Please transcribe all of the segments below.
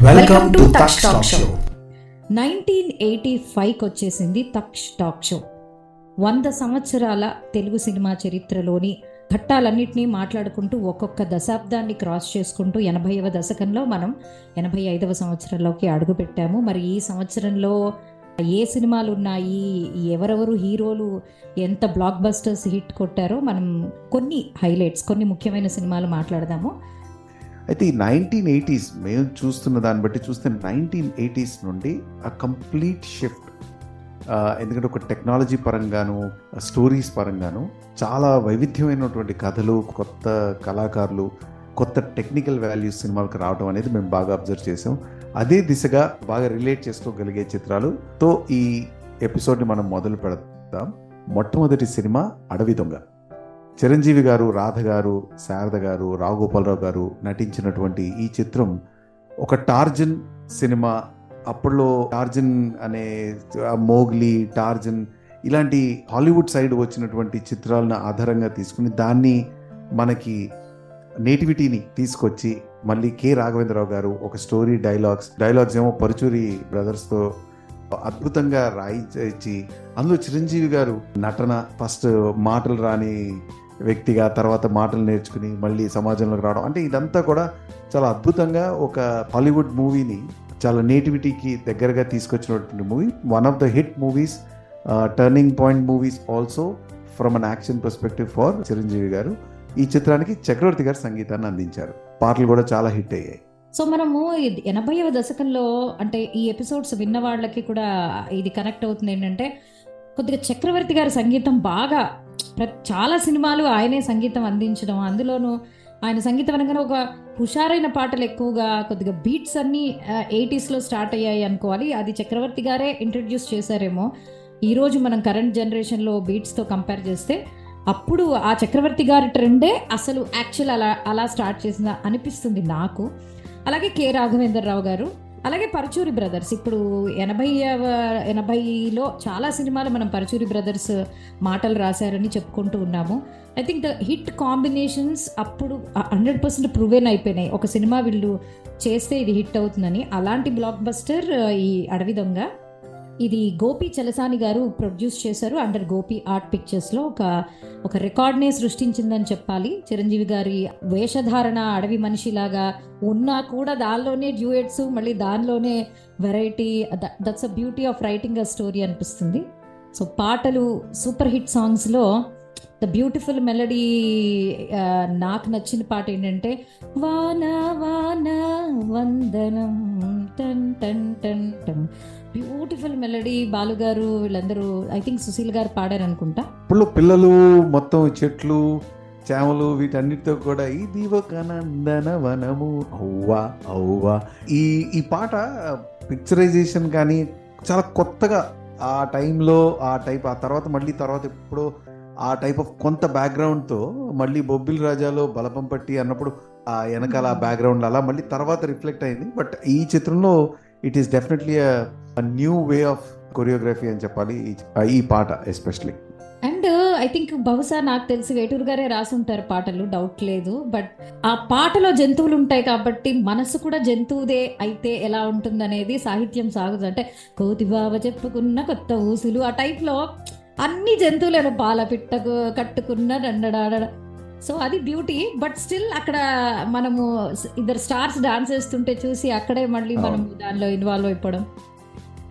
Welcome to Taksha talk show nineteen eighty ఫైవ్కి వచ్చేసింది Taksh talk show వంద సంవత్సరాల తెలుగు సినిమా చరిత్రలోని ఘట్టాలన్నింటినీ మాట్లాడుకుంటూ ఒక్కొక్క దశాబ్దాన్ని క్రాస్ చేసుకుంటూ ఎనభైవ దశకంలో మనం ఎనభై ఐదవ సంవత్సరంలోకి అడుగుపెట్టాము. మరి ఈ సంవత్సరంలో ఏ సినిమాలు ఉన్నాయి ఎవరెవరు హీరోలు? ఎంత బ్లాక్ బస్టర్స్ హిట్ కొట్టారో మనం కొన్ని హైలైట్స్ కొన్ని ముఖ్యమైన సినిమాలు మాట్లాడదాము. అయితే ఈ నైన్టీన్ ఎయిటీస్ మేము చూస్తున్న దాన్ని బట్టి చూస్తే నైన్టీన్ ఎయిటీస్ నుండి ఆ కంప్లీట్ షిఫ్ట్ ఎందుకంటే ఒక టెక్నాలజీ పరంగాను స్టోరీస్ పరంగాను చాలా వైవిధ్యమైనటువంటి కథలు కొత్త కళాకారులు కొత్త టెక్నికల్ వాల్యూస్ సినిమాలకు రావడం అనేది మేము బాగా అబ్జర్వ్ చేసాం అదే దిశగా బాగా రిలేట్ చేసుకోగలిగే చిత్రాలుతో ఈ ఎపిసోడ్ని మనం మొదలు పెడతాం మొట్టమొదటి సినిమా అడవి దొంగ. చిరంజీవి గారు రాధ గారు శారద గారు రాఘోపాలరావు గారు నటించినటువంటి ఈ చిత్రం ఒక టార్జన్ సినిమా. అప్పట్లో టార్జన్ అనే మోగ్లీ టార్జన్ ఇలాంటి హాలీవుడ్ సైడ్ వచ్చినటువంటి చిత్రాలను ఆధారంగా తీసుకుని దాన్ని మనకి నేటివిటీని తీసుకొచ్చి మళ్ళీ కె రాఘవేంద్రరావు గారు ఒక స్టోరీ డైలాగ్స్ డైలాగ్స్ ఏమో పరుచూరి బ్రదర్స్తో అద్భుతంగా రాయించి అందులో చిరంజీవి గారు నటన ఫస్ట్ మాటలు రాని వ్యక్తిగా తర్వాత మాటలు నేర్చుకుని మళ్ళీ సమాజంలోకి రావడం. అంటే ఇదంతా కూడా చాలా అద్భుతంగా ఒక హాలీవుడ్ మూవీని చాలా నేటివిటీకి దగ్గరగా తీసుకొచ్చినటువంటి movie. One of the hit movies turning point movies also from an action perspective for Chiranjeevi garu. ఈ చిత్రానికి చక్రవర్తి గారు సంగీతాన్ని అందించారు. పాటలు కూడా చాలా హిట్ అయ్యాయి. సో మనము ఎనభైవ దశకంలో అంటే ఈ ఎపిసోడ్స్ విన్న వాళ్ళకి కూడా ఇది కనెక్ట్ అవుతుంది ఏంటంటే కొద్దిగా చక్రవర్తి గారి సంగీతం బాగా చాలా సినిమాలు ఆయనే సంగీతం అందించడం. అందులోనూ ఆయన సంగీతం అనగానే ఒక హుషారైన పాటలు ఎక్కువగా కొద్దిగా బీట్స్ అన్నీ ఎయిటీస్లో స్టార్ట్ అయ్యాయి అనుకోవాలి. అది చక్రవర్తి గారే ఇంట్రడ్యూస్ చేశారేమో. ఈరోజు మనం కరెంట్ జనరేషన్లో బీట్స్తో కంపేర్ చేస్తే అప్పుడు ఆ చక్రవర్తి గారి ట్రెండే అసలు యాక్చువల్ అలా అలా స్టార్ట్ చేసిందా అనిపిస్తుంది నాకు. అలాగే కె. రాఘవేంద్రరావు గారు అలాగే పరచూరి బ్రదర్స్. ఇప్పుడు ఎనభై ఎనభైలో చాలా సినిమాలు మనం పరచూరి బ్రదర్స్ మాటలు రాశారని చెప్పుకుంటూ ఉన్నాము. I think the hit combinations అప్పుడు హండ్రెడ్ పర్సెంట్ ప్రూవెన్ అయిపోయినాయి. ఒక సినిమా వీళ్ళు చేస్తే ఇది హిట్ అవుతుందని. అలాంటి బ్లాక్ బస్టర్ ఈ అడవి దొంగ ఇది గోపి చలసాని గారు ప్రొడ్యూస్ చేశారు అండర్ గోపి ఆర్ట్ పిక్చర్స్లో ఒక ఒక రికార్డ్నే సృష్టించిందని చెప్పాలి. చిరంజీవి గారి వేషధారణ అడవి మనిషిలాగా ఉన్నా కూడా దానిలోనే డ్యూయట్స్ మళ్ళీ దానిలోనే variety that's a beauty of writing a story అనిపిస్తుంది. సో పాటలు సూపర్ హిట్ సాంగ్స్లో ద బ్యూటిఫుల్ మెలడీ నాకు నచ్చిన పాట ఏంటంటే వాన వాన వందనం టన్ టన్ టన్ టన్. బ్యూటిఫుల్ మెలడీ బాలుగారు వీళ్ళందరూ ఐ థింక్ సుశీల్ గారు పాడారు అనుకుంటా. ఇప్పుడు పిల్లలు మొత్తం చెట్లు చేమలు వీటన్నిటితో కూడా ఇది ఒక నందన వనము అవ్వా అవ్వా ఈ ఈ పాట పిక్చరైజేషన్ కానీ చాలా కొత్తగా ఆ టైంలో ఆ టైప్ ఆ తర్వాత మళ్ళీ తర్వాత ఎప్పుడో ఆ టైప్ ఆఫ్ కొంత బ్యాక్గ్రౌండ్తో మళ్ళీ బొబ్బిల్ రాజాలో బలపం పట్టి అన్నప్పుడు ఆ వెనకాల ఆ బ్యాక్గ్రౌండ్ అలా మళ్ళీ తర్వాత రిఫ్లెక్ట్ అయింది. బట్ ఈ చిత్రంలో it is definitely new way of choreography అని చెప్పాలి ఈ- పాట ఎస్పెషలీ అండ్ ఐ థింక్ బహుశా నాకు తెలిసి వేటూరు గారే రాసి ఉంటారు పాటలు డౌట్ లేదు. బట్ ఆ పాటలో జంతువులు ఉంటాయి కాబట్టి మనసు కూడా జంతువుదే అయితే ఎలా ఉంటుందనేది సాహిత్యం సాగుతుంది. అంటే కోతి బావ చెప్పుకున్న కొత్త ఊసులు ఆ టైప్లో అన్ని జంతువులను పాల పిట్టకు కట్టుకున్న దండడాడ సో అది బ్యూటీ బట్ స్టిల్ అక్కడ మనము ఇద్దరు స్టార్స్ డాన్స్ చేస్తుంటే చూసి అక్కడే మళ్ళీ మనం దానిలో ఇన్వాల్వ్ అయిపోవడం.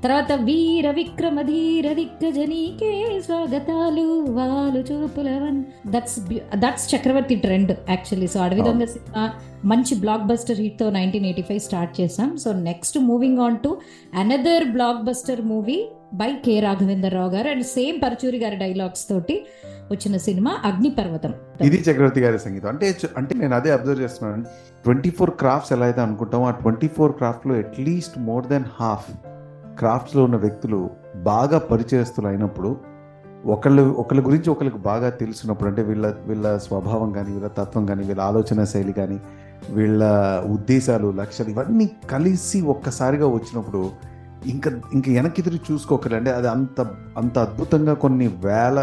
తర్వాత వీర విక్రమ ధీర దిగ్గజనీకే స్వాగతాలు వాలు చూపులవన్. That's that's Chakravarthy trend actually so Adavi Donga cinema మంచి బ్లాక్ బస్టర్ హిట్తో నైన్టీన్ ఎయిటీ ఫైవ్ స్టార్ట్ చేసాం so next moving on to another blockbuster movie by K Raghavendra Rao garu. And same Paruchuri గారి dialogues తోటి వచ్చిన cinema అగ్నిపర్వతం ఇది చక్రవర్తి గారి సంగీతం. అంటే అంటే నేను అదే అబ్జర్వ్ చేస్తున్నాను. ట్వంటీ ఫోర్ క్రాఫ్ట్స్ ఎలా అయితే అనుకుంటామో ఆ twenty four క్రాఫ్ట్లో at least more than half క్రాఫ్ట్స్లో ఉన్న వ్యక్తులు బాగా పరిచయస్తులు అయినప్పుడు ఒకళ్ళు ఒకళ్ళ గురించి ఒకరికి బాగా తెలిసినప్పుడు అంటే వీళ్ళ వీళ్ళ స్వభావం కానీ వీళ్ళ తత్వం కానీ వీళ్ళ ఆలోచన శైలి కానీ వీళ్ళ ఉద్దేశాలు లక్ష్యాలు ఇవన్నీ కలిసి ఒక్కసారిగా వచ్చినప్పుడు ఇంకా ఇంకా వెనక్కి తిరిగి చూసుకోకరండి అది అంత అంత అద్భుతంగా కొన్ని వేల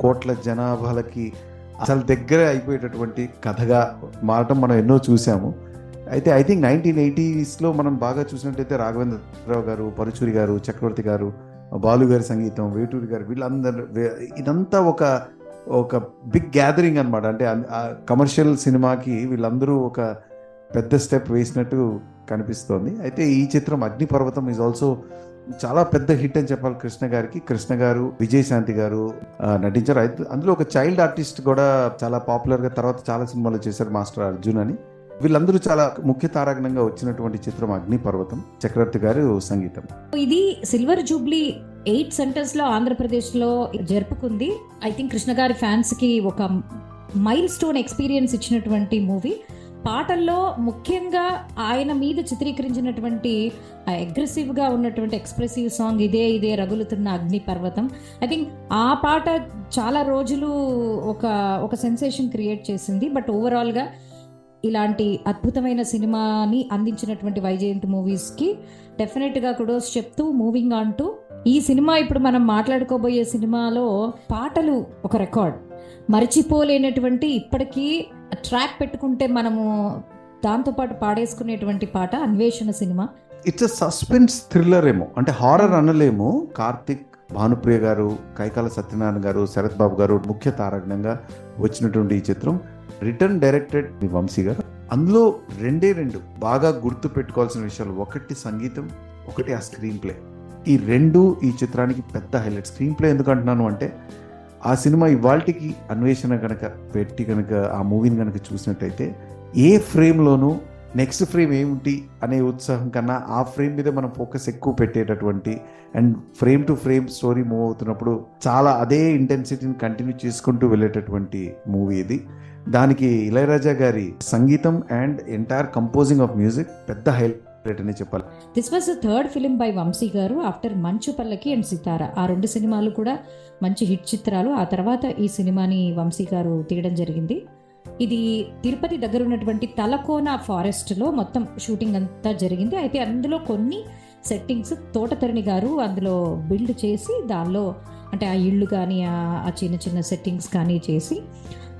కోట్ల జనాభాలకి అసలు దగ్గర అయిపోయేటటువంటి కథగా మారటం మనం ఎన్నో చూసాము అయితే ఐ థింక్ నైన్టీన్ ఎయిటీస్లో మనం బాగా చూసినట్టయితే రాఘవేంద్రరావు గారు పరుచూరి గారు చక్రవర్తి గారు బాలు గారి సంగీతం వేటూరి గారు వీళ్ళందరూ ఇదంతా ఒక ఒక బిగ్ గ్యాదరింగ్ అనమాట అంటే కమర్షియల్ సినిమాకి వీళ్ళందరూ ఒక పెద్ద స్టెప్ వేసినట్టు కనిపిస్తోంది. అయితే ఈ చిత్రం అగ్నిపర్వతం ఈజ్ ఆల్సో చాలా పెద్ద హిట్ అని చెప్పాలి కృష్ణ గారికి. కృష్ణ గారు విజయశాంతి గారు నటించారు. అయితే అందులో ఒక చైల్డ్ ఆర్టిస్ట్ కూడా చాలా పాపులర్గా తర్వాత చాలా సినిమాలు చేశారు మాస్టర్ అర్జున్ అని. వీళ్ళందరూ చాలా ముఖ్య తారాగణంగా వచ్చినటువంటి చిత్రం అగ్నిపర్వతం చక్రవర్తి గారు సంగీతం. ఇది సిల్వర్ జూబ్లీ ఎయిట్ సెంటర్స్లో ఆంధ్రప్రదేశ్లో జరుపుకుంది. ఐ థింక్ కృష్ణ గారి ఫ్యాన్స్కి ఒక మైల్ స్టోన్ ఎక్స్పీరియన్స్ ఇచ్చినటువంటి మూవీ. పాటల్లో ముఖ్యంగా ఆయన మీద చిత్రీకరించినటువంటి అగ్రెసివ్గా ఉన్నటువంటి ఎక్స్ప్రెసివ్ సాంగ్ ఇదే ఇదే రగులుతున్న అగ్ని పర్వతం. ఐ థింక్ ఆ పాట చాలా రోజులు ఒక ఒక సెన్సేషన్ క్రియేట్ చేసింది. బట్ ఓవరాల్గా ఇలాంటి అద్భుతమైన సినిమాని అందించినటువంటి వైజయంతి మూవీస్కి డెఫినెట్గా కుడోస్ చెప్తూ మూవింగ్ ఆన్ టు ఈ సినిమా. ఇప్పుడు మనం మాట్లాడుకోబోయే సినిమాలో పాటలు ఒక రికార్డ్ మర్చిపోలేనటువంటి ఇప్పటికీ ట్రాక్ పెట్టుకుంటే మనము దాంతోపాటు పాడేసుకునేటువంటి పాట Anveshana cinema. It's a suspense thriller ఏమో. అంటే హారర్ అనలేము. కార్తిక్ భానుప్రియ గారు కైకాల సత్యనారాయణ గారు శరత్ బాబు గారు ముఖ్య తారకంగా వచ్చినటువంటి ఈ చిత్రం. రిటర్న్ డైరెక్టెడ్ వంశీ గారు. అందులో రెండే రెండు బాగా గుర్తు పెట్టుకోవాల్సిన విషయాలు. ఒకటి సంగీతం ఒకటి ఆ స్క్రీన్ ప్లే ఈ రెండు ఈ చిత్రానికి పెద్ద హైలైట్ స్క్రీన్ ప్లే ఎందుకంటున్నాను అంటే ఆ సినిమా ఇవాళకి అన్వేషణ కనుక పెట్టి కనుక ఆ మూవీని కనుక చూసినట్టయితే ఏ ఫ్రేమ్లోనూ నెక్స్ట్ ఫ్రేమ్ ఏమిటి అనే ఉత్సాహం కన్నా ఆ ఫ్రేమ్ మీద మనం ఫోకస్ ఎక్కువ పెట్టేటటువంటి and frame to frame story move అవుతున్నప్పుడు చాలా అదే ఇంటెన్సిటీని కంటిన్యూ చేసుకుంటూ వెళ్ళేటటువంటి మూవీ ఇది. దానికి ఇళయరాజా గారి సంగీతం and entire composing of music పెద్ద హైలైట్ అని చెప్పాలి. This was the third film by Vamsi garu after Manchu పల్లకి అండ్ సితార ఆ రెండు సినిమాలు కూడా మంచి హిట్ చిత్రాలు. ఆ తర్వాత ఈ సినిమాని వంశీ గారు తీయడం జరిగింది. ఇది తిరుపతి దగ్గర ఉన్నటువంటి తలకోన ఫారెస్ట్లో మొత్తం షూటింగ్ అంతా జరిగింది. అయితే అందులో కొన్ని సెట్టింగ్స్ తోటతరణి గారు అందులో బిల్డ్ చేసి దానిలో అంటే ఆ ఇళ్ళు కానీ ఆ చిన్న చిన్న సెట్టింగ్స్ కానీ చేసి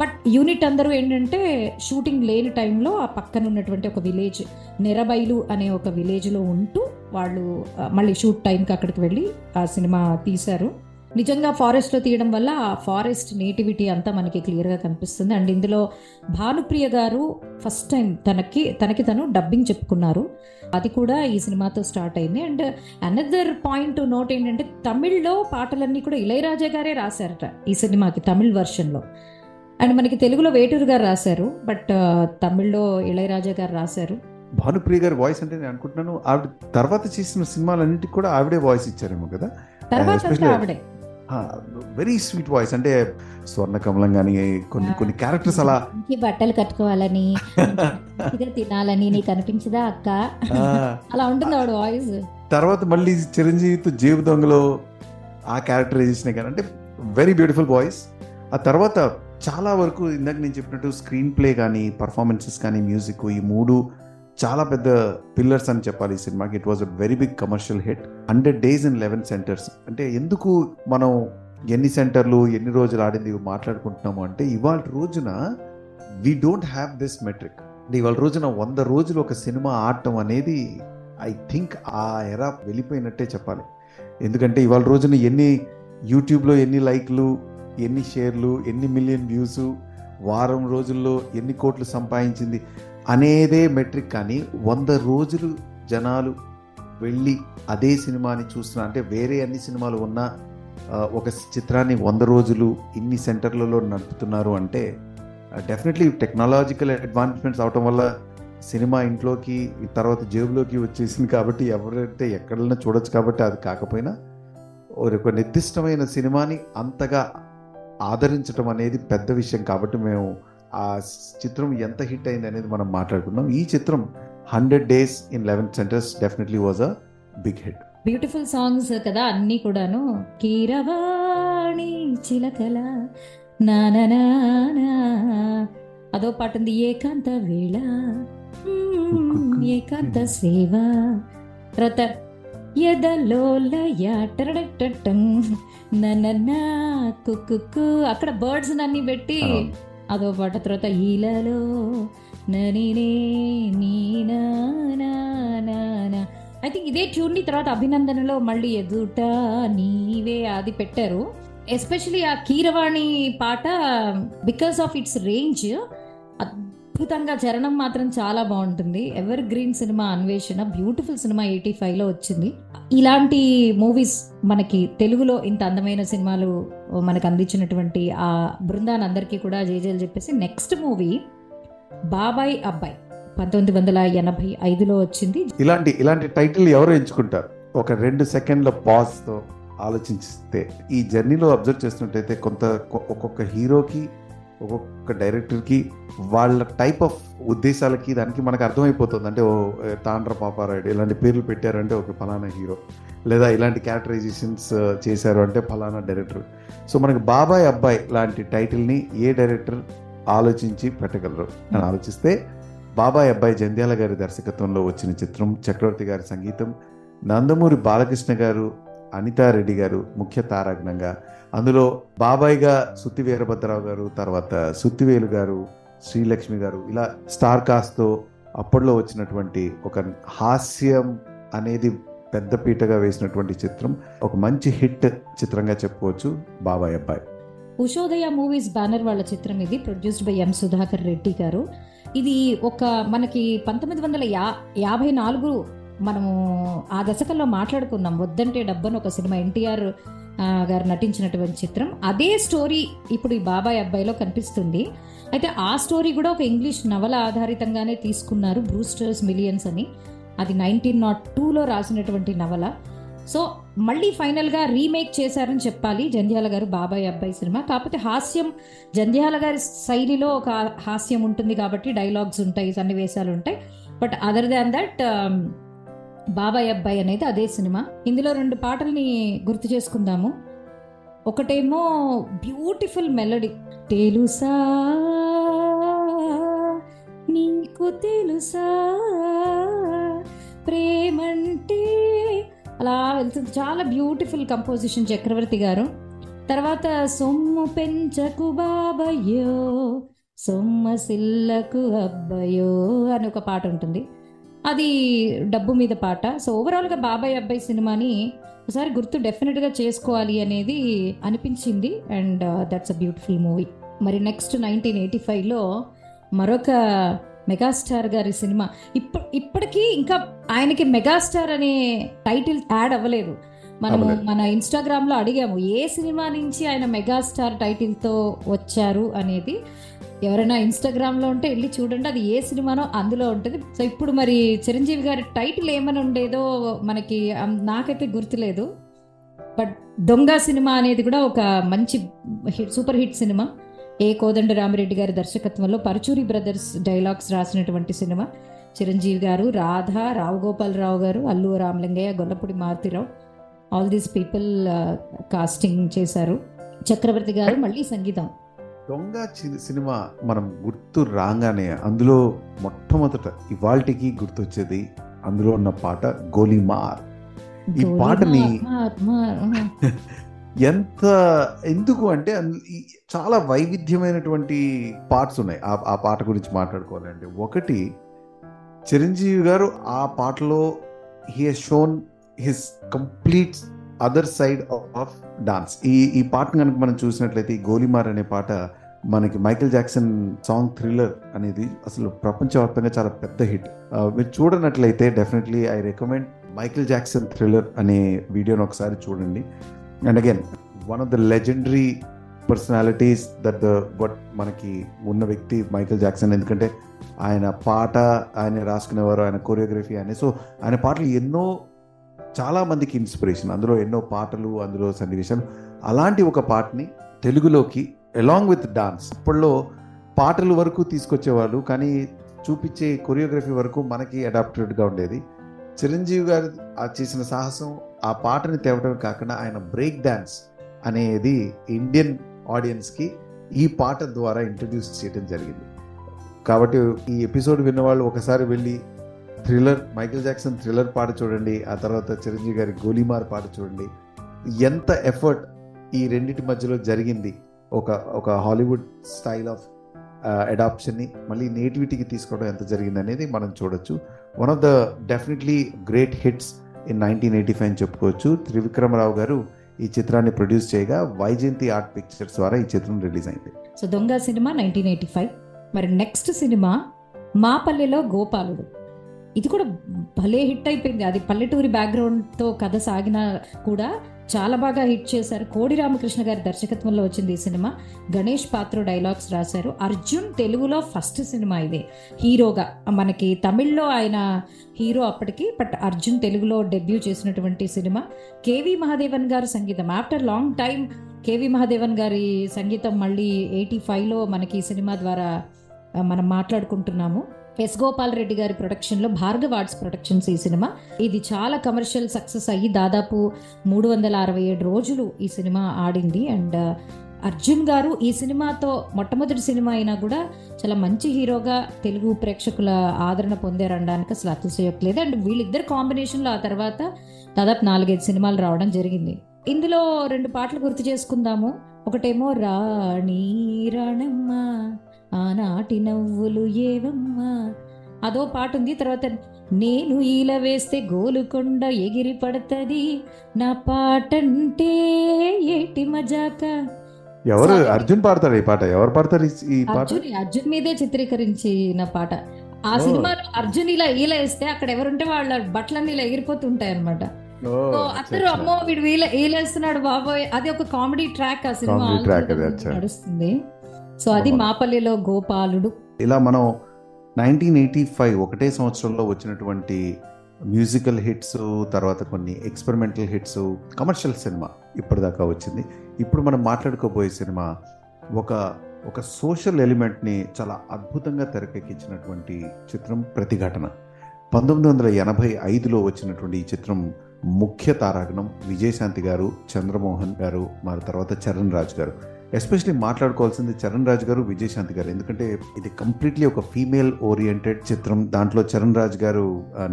బట్ యూనిట్ అందరూ ఏంటంటే షూటింగ్ లేని టైంలో ఆ పక్కన ఉన్నటువంటి ఒక విలేజ్ నెరబైలు అనే ఒక విలేజ్లో ఉంటూ వాళ్ళు మళ్ళీ షూట్ టైంకి అక్కడికి వెళ్ళి ఆ సినిమా తీశారు. నిజంగా ఫారెస్ట్లో తీయడం వల్ల ఆ ఫారెస్ట్ నేటివిటీ అంతా మనకి క్లియర్గా కనిపిస్తుంది. అండ్ ఇందులో భానుప్రియ గారు ఫస్ట్ టైం తనకి తనకి తను డబ్బింగ్ చెప్పుకున్నారు. అది కూడా ఈ సినిమాతో స్టార్ట్ అయింది. అండ్ అనదర్ పాయింట్ నోట్ ఏంటంటే తమిళ్ళో పాటలన్నీ కూడా ఇళయరాజా గారే రాశారట ఈ సినిమాకి తమిళ్ వెర్షన్లో అండ్ మనకి తెలుగులో వేటూరు గారు రాశారు బట్ తమిళ్ళో ఇళయరాజా గారు రాశారు. భానుప్రియ గారి వాయిస్ అంటే నేను అనుకుంటున్నాను ఆవిడ తర్వాత చేసిన సినిమాలన్నిటికీ కూడా ఆవిడే వాయిస్ ఇచ్చారేమో కదా? ఆవిడే. వెరీ స్వీట్ వాయిస్ అంటే స్వర్ణ కమలం కానీ కొన్ని కొన్ని క్యారెక్టర్స్ అలా బట్టలు కట్టుకోవాలని తినాలని నీకు అనిపించదా అక్క? అలా ఉంటుంది ఆవిడ వాయిస్. తర్వాత మళ్ళీ చిరంజీవితో జేబు దొంగలో ఆ క్యారెక్టరైజేషన్ కానీ అంటే వెరీ బ్యూటిఫుల్ వాయిస్ ఆ తర్వాత చాలా వరకు ఇందాక నేను చెప్పినట్టు స్క్రీన్ ప్లే కానీ పర్ఫార్మెన్సెస్ కానీ మ్యూజిక్ ఈ మూడు చాలా పెద్ద పిల్లర్స్ అని చెప్పాలి ఈ సినిమాకి. It was a very big commercial hit hundred days in eleven centres అంటే ఎందుకు మనం ఎన్ని సెంటర్లు ఎన్ని రోజులు ఆడింది ఇవి మాట్లాడుకుంటున్నాము అంటే ఇవాళ రోజున we don't have this metric అంటే ఇవాళ రోజున వంద రోజులు ఒక సినిమా ఆడటం అనేది ఐ థింక్ ఆ ఎరా వెళ్ళిపోయినట్టే చెప్పాలి. ఎందుకంటే ఇవాళ రోజున ఎన్ని యూట్యూబ్లో ఎన్ని లైక్లు ఎన్ని షేర్లు ఎన్ని మిలియన్ వ్యూస్ వారం రోజుల్లో ఎన్ని కోట్లు సంపాదించింది అనేదే మెట్రిక్ కానీ వంద రోజులు జనాలు వెళ్ళి అదే సినిమాని చూసిన అంటే వేరే అన్ని సినిమాలు ఉన్నా ఒక చిత్రాన్ని వంద రోజులు ఇన్ని సెంటర్లలో నడుపుతున్నారు అంటే డెఫినెట్లీ టెక్నాలజికల్ అడ్వాన్స్మెంట్స్ అవటం వల్ల సినిమా ఇంట్లోకి తర్వాత జేబులోకి వచ్చేసింది కాబట్టి ఎవరైతే ఎక్కడైనా చూడొచ్చు కాబట్టి అది కాకపోయినా ఒక నిర్దిష్టమైన సినిమాని అంతగా ఆదరించడం అనేది పెద్ద విషయం కాబట్టి మేము ఆ చిత్రం ఎంత హిట్ అయింది అనేది మనం మాట్లాడుకున్నాం ఈ చిత్రం hundred days in eleven centres definitely was a big hit. Beautiful songs కదా అన్నీ కూడాను. కీరవాణి చిలకల నానా అదో పాట ఉంది ఏకాంత వేళ. ఏకాంత సేవ. రత ఎదలోలయ నననా కుక్కు అక్కడ బర్డ్స్ అన్ని పెట్టి అదో పాట తర్వాత ఈలలో ననినే ఐ థింక్ ఇదే ట్యూన్ని తర్వాత అభినందనలో మళ్ళీ ఎదుట నీవే అది పెట్టారు. ఎస్పెషలీ ఆ కీరవాణి పాట బికాస్ ఆఫ్ ఇట్స్ రేంజ్ అద్భుతంగా చరణం మాత్రం చాలా బాగుంటుంది. Evergreen cinema Anveshana beautiful cinema eighty లో వచ్చింది. ఇలాంటి మూవీస్ మనకి తెలుగులో ఇంత అందమైన సినిమాలు మనకు అందించినటువంటి ఆ బృందాన్ని అందరికీ కూడా జేజేలు చెప్పేసి నెక్స్ట్ మూవీ బాబాయ్ అబ్బాయి పంతొమ్మిది వందల ఎనభై ఐదులో వచ్చింది. ఇలాంటి ఇలాంటి టైటిల్ ఎవరు ఎంచుకుంటారు? ఒక రెండు సెకండ్ల పాజ్తో ఆలోచిస్తే ఈ జర్నీలో అబ్జర్వ్ చేస్తున్నట్టయితే కొంత ఒక్కొక్క హీరోకి ఒక్కొక్క డైరెక్టర్కి వాళ్ళ టైప్ ఆఫ్ ఉద్దేశాలకి దానికి మనకు అర్థమైపోతుంది. అంటే ఓ తాండ్ర పాపారాయుడు ఇలాంటి పేర్లు పెట్టారంటే ఒక ఫలానా హీరో. లేదా ఇలాంటి క్యారెక్టరైజేషన్స్ చేశారు అంటే ఫలానా డైరెక్టర్. సో మనకి బాబాయ్ అబ్బాయి లాంటి టైటిల్ని ఏ డైరెక్టర్ ఆలోచించి పెట్టగలరు? అని ఆలోచిస్తే బాబాయ్ అబ్బాయి జంధ్యాల గారి దర్శకత్వంలో వచ్చిన చిత్రం చక్రవర్తి గారి సంగీతం నందమూరి బాలకృష్ణ గారు అనితారెడ్డి గారు ముఖ్య తారాగణంగా అందులో బాబాయ్గా సుత్తి వీరభద్రరావు గారు తర్వాత సుత్తివేలు గారు శ్రీలక్ష్మి గారు ఇలా స్టార్ కాస్ట్తో అప్పట్లో వచ్చినటువంటి ఒక హాస్యం అనేది పెద్ద పీటగా వేసినటువంటి చిత్రం. ఒక మంచి హిట్ చిత్రంగా చెప్పుకోవచ్చు బాబాయ్ అబ్బాయి. ఉషోదయ మూవీస్ బ్యానర్ వాళ్ళ చిత్రం ఇది produced by M Sudhakar Reddy garu. ఇది ఒక మనకి పంతొమ్మిది వందల యా యాభై నాలుగు మనము ఆ దశకంలో మాట్లాడుకున్నాం వద్దంటే డబ్బను ఒక సినిమా ఎన్టీఆర్ గారు నటించినటువంటి చిత్రం. అదే స్టోరీ ఇప్పుడు ఈ బాబాయ్ అబ్బాయిలో కనిపిస్తుంది. అయితే ఆ స్టోరీ కూడా ఒక ఇంగ్లీష్ నవల ఆధారితంగానే తీసుకున్నారు బ్రూస్టర్స్ మిలియన్స్ అని. అది నైన్టీన్ నాట్ టూలో రాసినటువంటి నవల. సో మళ్ళీ ఫైనల్గా రీమేక్ చేశారని చెప్పాలి జంధ్యాల గారు బాబాయ్ అబ్బాయి సినిమా. కాకపోతే హాస్యం జంధ్యాల గారి శైలిలో ఒక హాస్యం ఉంటుంది కాబట్టి డైలాగ్స్ ఉంటాయి సన్నివేశాలు ఉంటాయి. బట్ అదర్ దాన్ దట్ బాబాయ్ అబ్బాయి అనేది అదే సినిమా. ఇందులో రెండు పాటల్ని గుర్తు చేసుకుందాము. ఒకటేమో బ్యూటిఫుల్ మెలడీ. తెలుసా? నీకు తెలుసా? ప్రేమంటే? అలా వెళ్తుంది. చాలా బ్యూటిఫుల్ కంపోజిషన్ చక్రవర్తి గారు. తర్వాత సొమ్ము పెంచకు బాబయ్యో సొమ్మ సిల్లకు అబ్బయ్యో అని ఒక పాట ఉంటుంది. అది డబ్బు మీద పాట. సో ఓవరాల్గా బాబాయ్ అబ్బాయి సినిమాని ఒకసారి గుర్తు డెఫినెట్గా చేసుకోవాలి అనేది అనిపించింది. And that's a beautiful movie మరి నెక్స్ట్ నైన్టీన్ ఎయిటీ ఫైవ్లో మరొక మెగాస్టార్ గారి సినిమా. ఇప్ప ఇప్పటికీ ఇంకా ఆయనకి మెగాస్టార్ అనే టైటిల్ యాడ్ అవ్వలేదు. మనము. మన ఇన్స్టాగ్రామ్లో అడిగాము ఏ సినిమా నుంచి ఆయన మెగాస్టార్ టైటిల్తో వచ్చారు అనేది. ఎవరైనా ఇన్స్టాగ్రామ్లో ఉంటే వెళ్ళి చూడండి అది ఏ సినిమానో అందులో ఉంటుంది. సో ఇప్పుడు మరి చిరంజీవి గారి టైటిల్ ఏమని ఉండేదో మనకి నాకైతే గుర్తులేదు. బట్ దొంగ సినిమా అనేది కూడా ఒక మంచి hit super hit cinema. A Kodanda Ramireddy గారి దర్శకత్వంలో పరచూరి బ్రదర్స్ డైలాగ్స్ రాసినటువంటి cinema. Chiranjeevi garu Radha Rao Gopalarao garu Allu Ramalingaiah Gollapudi Marutirao all these people casting చేశారు. చక్రవర్తి గారు మళ్ళీ సంగీతం. దొంగ సినిమా మనం గుర్తు రాగానే అందులో మొట్టమొదట ఇవాల్టికి గుర్తొచ్చేది అందులో ఉన్న పాట గోలీమార్. ఈ పాటని-. ఎంత ఎందుకు అంటే చాలా వైవిధ్యమైనటువంటి పార్ట్స్ ఉన్నాయి. ఆ పాట గురించి మాట్లాడుకోవాలంటే. ఒకటి చిరంజీవి గారు ఆ పాటలో he shown his complete other side of dance ఈ ఈ పాటను కనుక మనం చూసినట్లయితే ఈ గోలిమార్ అనే పాట మనకి మైకిల్ జాక్సన్ సాంగ్ థ్రిల్లర్ అనేది అసలు ప్రపంచవ్యాప్తంగా చాలా పెద్ద హిట్. మీరు చూడనట్లయితే definitely I recommend Michael Jackson thriller అనే వీడియోని ఒకసారి చూడండి. And again one of the legendary personalities that the but మనకి ఉన్న వ్యక్తి మైకిల్ జాక్సన్. ఎందుకంటే ఆయన పాట ఆయన రాసుకునేవారు ఆయన కొరియోగ్రఫీ ఆయన సో ఆయన పాటలు ఎన్నో చాలామందికి ఇన్స్పిరేషన్ అందులో ఎన్నో పాటలు అందులో సన్నివేశాలు. అలాంటి ఒక పాటని తెలుగులోకి అలాంగ్ విత్ డాన్స్ అప్పట్లో పాటలు వరకు తీసుకొచ్చేవాళ్ళు. కానీ చూపించే కొరియోగ్రఫీ వరకు మనకి అడాప్టెడ్గా ఉండేది. చిరంజీవి గారు చేసిన సాహసం ఆ పాటని తేవడం కాకుండా ఆయన బ్రేక్ డ్యాన్స్ అనేది ఇండియన్ ఆడియన్స్కి ఈ పాట ద్వారా ఇంట్రడ్యూస్ చేయడం జరిగింది. కాబట్టి ఈ ఎపిసోడ్ విన్నవాళ్ళు ఒకసారి వెళ్ళి థ్రిల్లర్ మైకిల్ జాక్సన్ థ్రిల్లర్ పాట చూడండి ఆ తర్వాత చిరంజీవి గారి గోలీమార్ పాట చూడండి. ఎంత ఎఫర్ట్ ఈ రెండింటి మధ్యలో జరిగింది ఒక ఒక హాలీవుడ్ స్టైల్ ఆఫ్ అడాప్షన్ని మళ్ళీ నేటివిటీకి తీసుకోవడం ఎంత జరిగింది అనేది మనం చూడొచ్చు. One of the definitely great hits in nineteen eighty five అని చెప్పుకోవచ్చు. త్రివిక్రమరావు గారు ఈ చిత్రాన్ని ప్రొడ్యూస్ చేయగా వైజయంతి ఆర్ట్ పిక్చర్స్ ద్వారా ఈ చిత్రం రిలీజ్ అయింది. So Donga cinema nineteen eighty five మరి నెక్స్ట్ సినిమా మా పల్లెలో గోపాలుడు. ఇది కూడా భలే హిట్ అయిపోయింది. అది పల్లెటూరి బ్యాక్గ్రౌండ్తో కథ సాగినా కూడా చాలా బాగా హిట్ చేశారు. కోడి రామకృష్ణ గారి దర్శకత్వంలో వచ్చింది ఈ సినిమా. గణేష్ పాత్ర డైలాగ్స్ రాశారు. అర్జున్ తెలుగులో ఫస్ట్ సినిమా ఇది. హీరోగా మనకి తమిళ్ళో ఆయన హీరో అప్పటికి బట్ అర్జున్ తెలుగులో డెబ్యూ చేసినటువంటి సినిమా. కేవీ మహాదేవన్ గారు సంగీతం. After long time K V Mahadevan గారి సంగీతం మళ్ళీ ఎయిటీ ఫైవ్లో మనకి ఈ సినిమా ద్వారా మనం మాట్లాడుకుంటున్నాము. ఎస్ గోపాల్ రెడ్డి గారి ప్రొడక్షన్లో భార్గవ్ ఆర్ట్స్ ప్రొడక్షన్స్ ఈ సినిమా. ఇది చాలా కమర్షియల్ సక్సెస్ అయ్యి దాదాపు మూడు వందల అరవై ఏడు రోజులు ఈ సినిమా ఆడింది. అండ్ uh, అర్జున్ గారు ఈ సినిమాతో మొట్టమొదటి సినిమా అయినా కూడా చాలా మంచి హీరోగా తెలుగు ప్రేక్షకుల ఆదరణ పొందారనడానికి అసలు అతిశయోక్తి అండ్ వీళ్ళిద్దరు కాంబినేషన్లో ఆ తర్వాత దాదాపు నాలుగైదు సినిమాలు రావడం జరిగింది. ఇందులో రెండు పాటలు గుర్తు చేసుకుందాము. ఒకటేమో రాణి రాణమ్మ ఆనాటి నవ్వులు ఏవమ్మా? అదో పాట ఉంది తర్వాత నేను ఈల వేస్తే గోలుకొండ ఎగిరి పడతది. నా పాటంటే ఏటి మజాక? ఎవరు. అర్జున్ పాడతారు ఈ పాట? ఎవరు పాడతారు ఈ- పాట? అర్జున్ అర్జున్ మీదే చిత్రీకరించిన పాట. ఆ. సినిమాలో అర్జున్ ఇలా ఈల వేస్తే అక్కడ ఎవరుంటే వాళ్ళ బట్టలన్నీ ఇలా ఎగిరిపోతుంటాయి అనమాట అందరూ. అమ్మో వీడు వీల ఈలేస్తున్నాడు బాబోయ్. అది ఒక కామెడీ ట్రాక్ ఆ సినిమా. నడుస్తుంది. సో అది. మాపల్లిలో గోపాలుడు. ఇలా మనం నైన్టీన్ ఎయిటీ ఫైవ్ ఒకటే సంవత్సరంలో వచ్చినటువంటి మ్యూజికల్ హిట్స్ తర్వాత కొన్ని ఎక్స్పెరిమెంటల్ హిట్స్ కమర్షియల్ సినిమా ఇప్పటిదాకా వచ్చింది. ఇప్పుడు మనం మాట్లాడుకోబోయే సినిమా ఒక ఒక సోషల్ ఎలిమెంట్ని చాలా అద్భుతంగా తెరకెక్కించినటువంటి చిత్రం ప్రతిఘటన. పంతొమ్మిది వందల ఎనభై ఐదులో వచ్చినటువంటి ఈ చిత్రం ముఖ్య తారాగణం విజయశాంతి గారు చంద్రమోహన్ గారు మరి తర్వాత చరణ్ రాజ్ గారు. ఎస్పెషలీ మాట్లాడుకోవాల్సింది చరణ్ రాజ్ గారు విజయశాంతి గారు. ఎందుకంటే ఇది కంప్లీట్లీ ఒక ఫీమేల్ ఓరియంటెడ్ చిత్రం. దాంట్లో చరణ్ రాజ్ గారు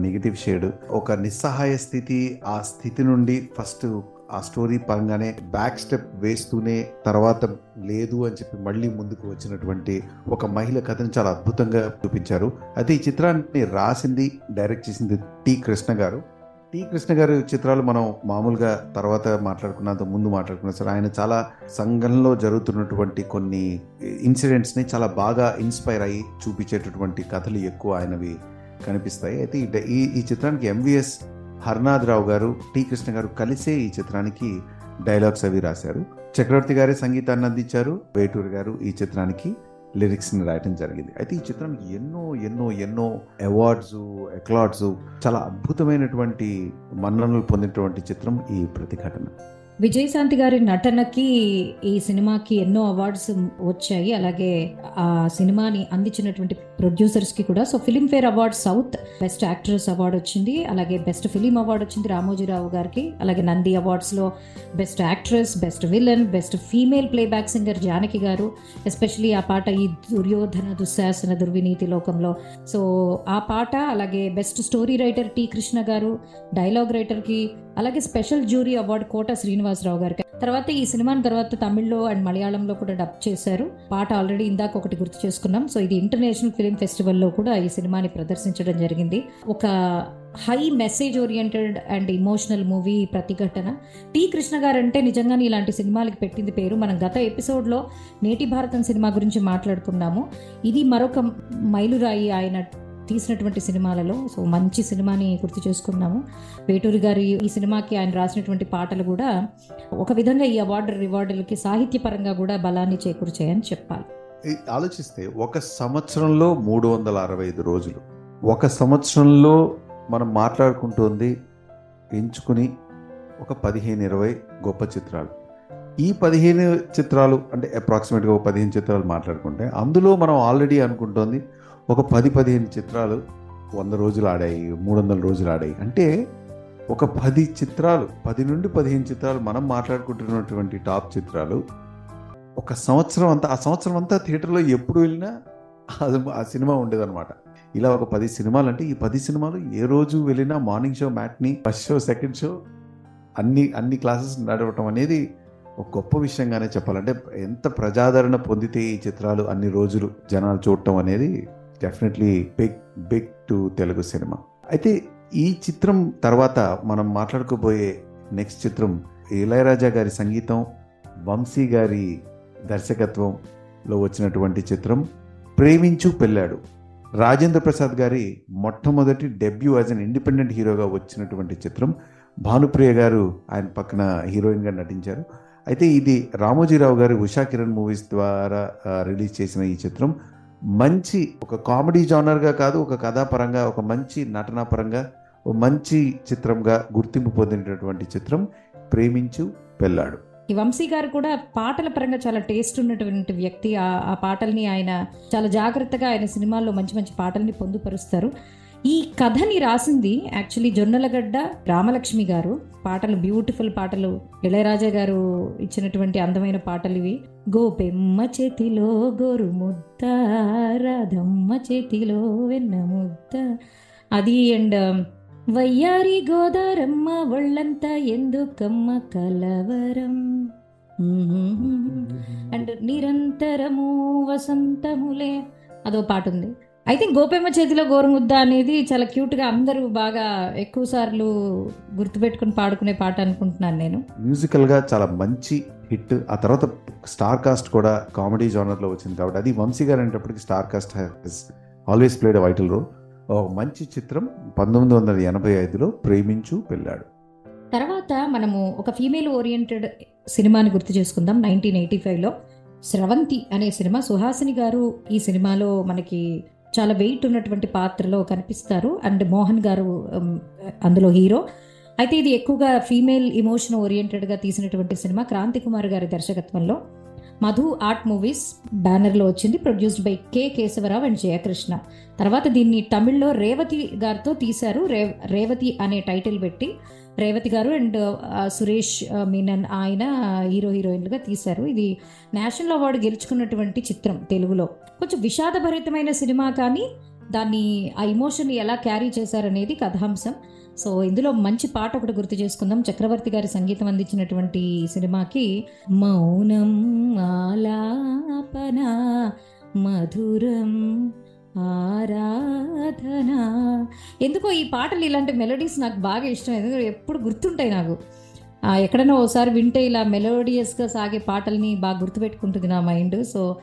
నెగిటివ్ షేడ్ ఒక నిస్సహాయ స్థితి ఆ స్థితి నుండి ఫస్ట్ ఆ స్టోరీ పరంగానే బ్యాక్ స్టెప్ వేస్తూనే తర్వాత లేదు అని చెప్పి మళ్ళీ ముందుకు వచ్చినటువంటి ఒక మహిళ కథను చాలా అద్భుతంగా చూపించారు. అయితే ఈ చిత్రాన్ని రాసింది డైరెక్ట్ చేసింది టి కృష్ణ గారు. టి. కృష్ణ గారి చిత్రాలు మనం మామూలుగా తర్వాత మాట్లాడుకున్నంత ముందు మాట్లాడుకున్నా సార్ ఆయన చాలా సంఘంలో జరుగుతున్నటువంటి కొన్ని ఇన్సిడెంట్స్ని చాలా బాగా ఇన్స్పైర్ అయ్యి చూపించేటటువంటి కథలు ఎక్కువ ఆయనవి కనిపిస్తాయి. అయితే ఈ ఈ ఈ చిత్రానికి ఎంవిఎస్ హర్నాథ్ రావు గారు టి. కృష్ణ గారు కలిసే ఈ చిత్రానికి డైలాగ్స్ అవి రాశారు. చక్రవర్తి గారే సంగీతాన్ని అందించారు. వేటూరు గారు ఈ చిత్రానికి లిరిక్స్ని రాయటం జరిగింది. అయితే ఈ చిత్రం ఎన్నో ఎన్నో ఎన్నో అవార్డ్స్ ఎక్లాడ్స్ చాలా అద్భుతమైనటువంటి మన్ననలు పొందినటువంటి చిత్రం ఈ ప్రతిఘటన. విజయశాంతి గారి నటనకి ఈ సినిమాకి ఎన్నో అవార్డ్స్ వచ్చాయి. అలాగే ఆ సినిమాని అందించినటువంటి ప్రొడ్యూసర్స్కి కూడా. So Filmfare award south best actress award వచ్చింది. అలాగే బెస్ట్ ఫిలిం అవార్డు వచ్చింది రామోజీరావు గారికి. అలాగే Nandi అవార్డ్స్లో best actress best villain best female playback singer Janaki garu. Especially ఆ పాట ఈ దుర్యోధన దుశ్శాసన దుర్వినీతి లోకంలో. సో ఆ పాట అలాగే best story writer T Krishna గారు డైలాగ్ రైటర్కి అలాగే special jury award Kota Srinivasarao గారికి. తర్వాత ఈ సినిమాని తర్వాత తమిళ్ళో అండ్ మలయాళంలో కూడా డబ్ చేశారు. పాట ఆల్రెడీ ఇందాక ఒకటి గుర్తు చేసుకున్నాం. సో ఇది ఇంటర్నేషనల్ ఫిలిం ఫెస్టివల్లో కూడా ఈ సినిమాని ప్రదర్శించడం జరిగింది ఒక high message oriented and emotional movie Pratighatana T Krishna గారు అంటే నిజంగానే ఇలాంటి సినిమాలకి పెట్టింది పేరు మనం గత ఎపిసోడ్లో నేటి భారతం సినిమా గురించి మాట్లాడుకున్నాము ఇది మరొక మైలురాయి ఆయన తీసినటువంటి సినిమాలలో సో మంచి సినిమాని గుర్తు చేసుకున్నాము వేటూరి గారి ఈ సినిమాకి ఆయన రాసినటువంటి పాటలు కూడా ఒక విధంగా ఈ అవార్డు రివార్డులకి సాహిత్యపరంగా కూడా బలాన్ని చేకూర్చాయని చెప్పాలి ఆలోచిస్తే ఒక సంవత్సరంలో మూడు వందల అరవై ఐదు రోజులు. ఒక సంవత్సరంలో మనం మాట్లాడుకుంటుంది ఎంచుకుని ఒక పదిహేను ఇరవై గొప్ప చిత్రాలు. ఈ పదిహేను చిత్రాలు అంటే అప్రాక్సిమేట్గా ఒక పదిహేను చిత్రాలు మాట్లాడుకుంటే అందులో మనం ఆల్రెడీ అనుకుంటోంది ఒక పది పదిహేను చిత్రాలు వంద రోజులు ఆడాయి మూడు వందల రోజులు ఆడాయి. అంటే ఒక పది చిత్రాలు పది నుండి పదిహేను చిత్రాలు మనం మాట్లాడుకుంటున్నటువంటి టాప్ చిత్రాలు ఒక సంవత్సరం అంతా ఆ సంవత్సరం అంతా థియేటర్లో ఎప్పుడు వెళ్ళినా అది ఆ సినిమా ఉండేదన్నమాట. ఇలా ఒక పది సినిమాలు అంటే ఈ పది సినిమాలు ఏ రోజు వెళ్ళినా morning show matinee first show second show అన్ని అన్ని క్లాసెస్ నడవటం అనేది ఒక గొప్ప విషయంగానే చెప్పాలంటే ఎంత ప్రజాదరణ పొందితే ఈ చిత్రాలు అన్ని రోజులు జనాలు చూడటం అనేది definitely big big to Telugu cinema. అయితే ఈ చిత్రం తర్వాత మనం మాట్లాడుకోబోయే నెక్స్ట్ చిత్రం ఇళయరాజా గారి సంగీతం వంశీ గారి దర్శకత్వంలో వచ్చినటువంటి చిత్రం ప్రేమించు పెళ్ళాడు. రాజేంద్ర ప్రసాద్ గారి మొట్టమొదటి డెబ్యూ యాజ్ అన్ ఇండిపెండెంట్ హీరోగా వచ్చినటువంటి చిత్రం. భానుప్రియ గారు ఆయన పక్కన హీరోయిన్గా నటించారు. అయితే ఇది రామోజీరావు గారి ఉషా కిరణ్ మూవీస్ ద్వారా రిలీజ్ చేసిన ఈ చిత్రం. మంచి ఒక కామెడీ జానర్గా కాదు ఒక కథాపరంగా ఒక మంచి నటనాపరంగా ఒక మంచి చిత్రంగా గుర్తింపు పొందినటువంటి చిత్రం ప్రేమించు పెళ్ళాడు. ఈ వంశీ గారు కూడా పాటల పరంగా చాలా టేస్ట్ ఉన్నటువంటి వ్యక్తి. ఆ ఆ పాటల్ని ఆయన చాలా జాగ్రత్తగా ఆయన సినిమాల్లో మంచి మంచి పాటల్ని పొందుపరుస్తారు. ఈ కథని రాసింది యాక్చువల్లీ జొన్నలగడ్డ రామలక్ష్మి గారు. పాటలు బ్యూటిఫుల్ పాటలు ఇళయరాజా గారు ఇచ్చినటువంటి అందమైన పాటలు ఇవి. గోపెమ్మ చేతిలో గోరు ముద్ద రాధమ్మ చేతిలో వెన్న ముద్ద. అది అండ్ వయ్యారి గోదారమ్మ ఒళ్ళంతా ఎందుకమ్మ కలవరం? అండ్ నిరంతరము వసంతములే. అదో పాట ఉంది ఐ థింక్ గోపెమ్మ చేతిలో గోరుముద్ద అనేది చాలా క్యూట్గా అందరూ బాగా ఎక్కువ సార్లు గుర్తుపెట్టుకుని పాడుకునే పాట అనుకుంటున్నాను నేను. మ్యూజికల్గా చాలా మంచి హిట్. ఆ తర్వాత స్టార్ కాస్ట్ కూడా కామెడీ జానర్లో వచ్చింది కాబట్టి అది వంశీ గారు అనేటప్పటికి star cast has always played vital role ఒక మంచి చిత్రం పంతొమ్మిది వందల ఎనభై ఐదులో ప్రేమించు పెళ్ళాడు. తర్వాత మనము ఒక ఫీమేల్ ఓరియంటెడ్ సినిమాని గుర్తు చేసుకుందాం నైన్టీన్ ఎయిటీ ఫైవ్లో. స్రవంతి అనే సినిమా సుహాసిని గారు ఈ సినిమాలో మనకి చాలా వెయిట్ ఉన్నటువంటి పాత్రలో కనిపిస్తారు. అండ్ మోహన్ గారు అందులో హీరో. అయితే ఇది ఎక్కువగా ఫీమేల్ ఇమోషన్ ఓరియంటెడ్గా తీసినటువంటి సినిమా క్రాంతి కుమార్ గారి దర్శకత్వంలో. మధు ఆర్ట్ మూవీస్ బ్యానర్లో వచ్చింది produced by K Keshavarao and Jayakrishna. తర్వాత దీన్ని తమిళ్ళో రేవతి గారితో తీశారు. రే రేవతి అనే టైటిల్ పెట్టి రేవతి గారు అండ్ సురేష్ మీనన్ ఆయన హీరో హీరోయిన్లుగా తీశారు. ఇది నేషనల్ అవార్డు గెలుచుకున్నటువంటి చిత్రం తెలుగులో. కొంచెం విషాదభరితమైన సినిమా కానీ దాన్ని ఆ ఇమోషన్ ఎలా క్యారీ చేశారనేది కథాంశం. సో ఇందులో మంచి పాట ఒకటి గుర్తు చేసుకుందాం. చక్రవర్తి గారి సంగీతం అందించినటువంటి సినిమాకి మౌనం ఆలాపన మధురం ఆరాధన. ఎందుకో ఈ పాటలు ఇలాంటి మెలోడీస్ నాకు బాగా ఇష్టం. ఎందుకంటే ఎప్పుడు గుర్తుంటాయి నాకు. ఎక్కడైనా ఓసారి వింటే ఇలా మెలోడియస్గా సాగే పాటల్ని బాగా గుర్తుపెట్టుకుంటుంది నా mind so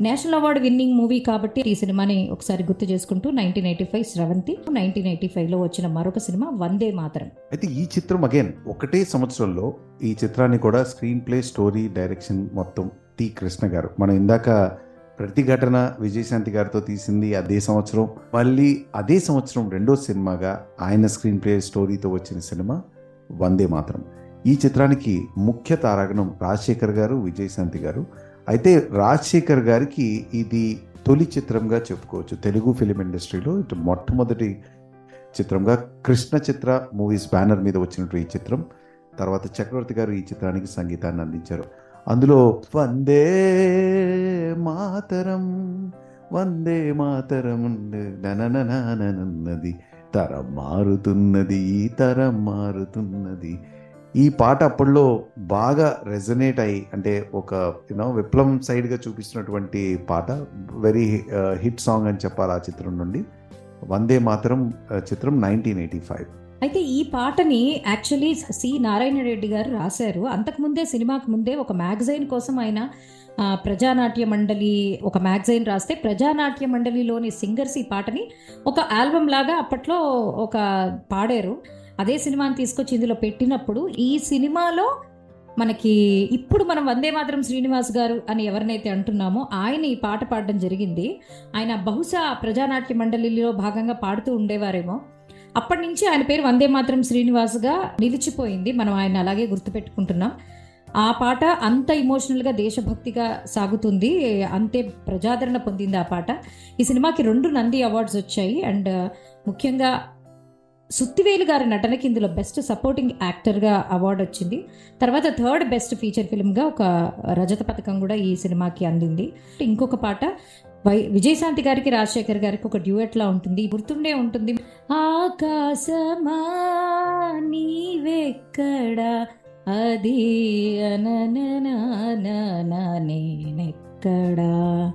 national award winning movie కాబట్టి ఈ సినిమాని ఒకసారి గుర్తు చేసుకుంటూ nineteen eighty five Sravanthi nineteen eighty ఫైవ్లో వచ్చిన మరొక సినిమా వందే మాతరం. అయితే ఈ చిత్రం అగైన్ ఒకటే సంవత్సరంలో ఈ చిత్రాన్ని కూడా స్క్రీన్ ప్లే స్టోరీ డైరెక్షన్ మొత్తం టి కృష్ణ గారు. మనం ఇందాక ప్రతిఘటన విజయశాంతి గారితో తీసింది అదే సంవత్సరం. మళ్ళీ అదే సంవత్సరం రెండో సినిమాగా ఆయన స్క్రీన్ ప్లే స్టోరీతో వచ్చిన సినిమా వందే మాత్రం. ఈ చిత్రానికి ముఖ్య తారాగణం రాజశేఖర్ గారు విజయశాంతి గారు. అయితే రాజశేఖర్ గారికి ఇది తొలి చిత్రంగా చెప్పుకోవచ్చు. తెలుగు ఫిలిం ఇండస్ట్రీలో ఇటు మొట్టమొదటి చిత్రంగా కృష్ణ చిత్ర మూవీస్ బ్యానర్ మీద వచ్చినట్టు ఈ చిత్రం తర్వాత చక్రవర్తి గారు ఈ చిత్రానికి సంగీతాన్ని అందించారు. అందులో వందే మాతరం వందే మాతరం ననననననన్నది తరం మారుతున్నది తరం మారుతున్నది ఈ పాట అప్పట్లో బాగా రెజనేట్ అయ్యి అంటే ఒక యూనో విప్లవం సైడ్గా చూపిస్తున్నటువంటి పాట వెరీ హిట్ సాంగ్ అని చెప్పాలి ఆ చిత్రం నుండి. వందే మాత్రం uh, చిత్రం నైన్టీన్ ఎయిటీ ఫైవ్ అయితే ఈ పాటని యాక్చువల్లీ సి నారాయణ రెడ్డి గారు రాశారు. అంతకుముందే సినిమాకు ముందే ఒక మ్యాగజైన్ కోసం ఆయన ప్రజానాట్య మండలి ఒక మ్యాగజైన్ రాస్తే ప్రజానాట్య మండలిలోని సింగర్స్ ఈ పాటని ఒక ఆల్బమ్ లాగా అప్పట్లో ఒక పాడారు. అదే సినిమాని తీసుకొచ్చి ఇందులో పెట్టినప్పుడు ఈ సినిమాలో మనకి ఇప్పుడు మనం వందే మాత్రం శ్రీనివాస్ గారు అని ఎవరినైతే అంటున్నామో ఆయన ఈ పాట పాడడం జరిగింది. ఆయన బహుశా ప్రజానాట్య మండలిలో భాగంగా పాడుతూ ఉండేవారేమో. అప్పటి నుంచి ఆయన పేరు వందే మాత్రం శ్రీనివాస్గా నిలిచిపోయింది. మనం ఆయన అలాగే గుర్తుపెట్టుకుంటున్నాం. ఆ పాట అంత ఇమోషనల్గా దేశభక్తిగా సాగుతుంది. అంతే ప్రజాదరణ పొందింది ఆ పాట. ఈ సినిమాకి రెండు నంది అవార్డ్స్ వచ్చాయి. అండ్ ముఖ్యంగా సుత్తివేలు గారి నటనకి ఇందులో బెస్ట్ సపోర్టింగ్ యాక్టర్గా అవార్డు వచ్చింది. తర్వాత థర్డ్ బెస్ట్ ఫీచర్ ఫిల్మ్గా ఒక రజత పథకం కూడా ఈ సినిమాకి అందింది. ఇంకొక పాట వై విజయశాంతి గారికి రాజశేఖర్ గారికి ఒక డ్యూయట్లా ఉంటుంది. గుర్తుండే ఉంటుంది. ఆకాశమా అది అనననా నేనెక్కడా?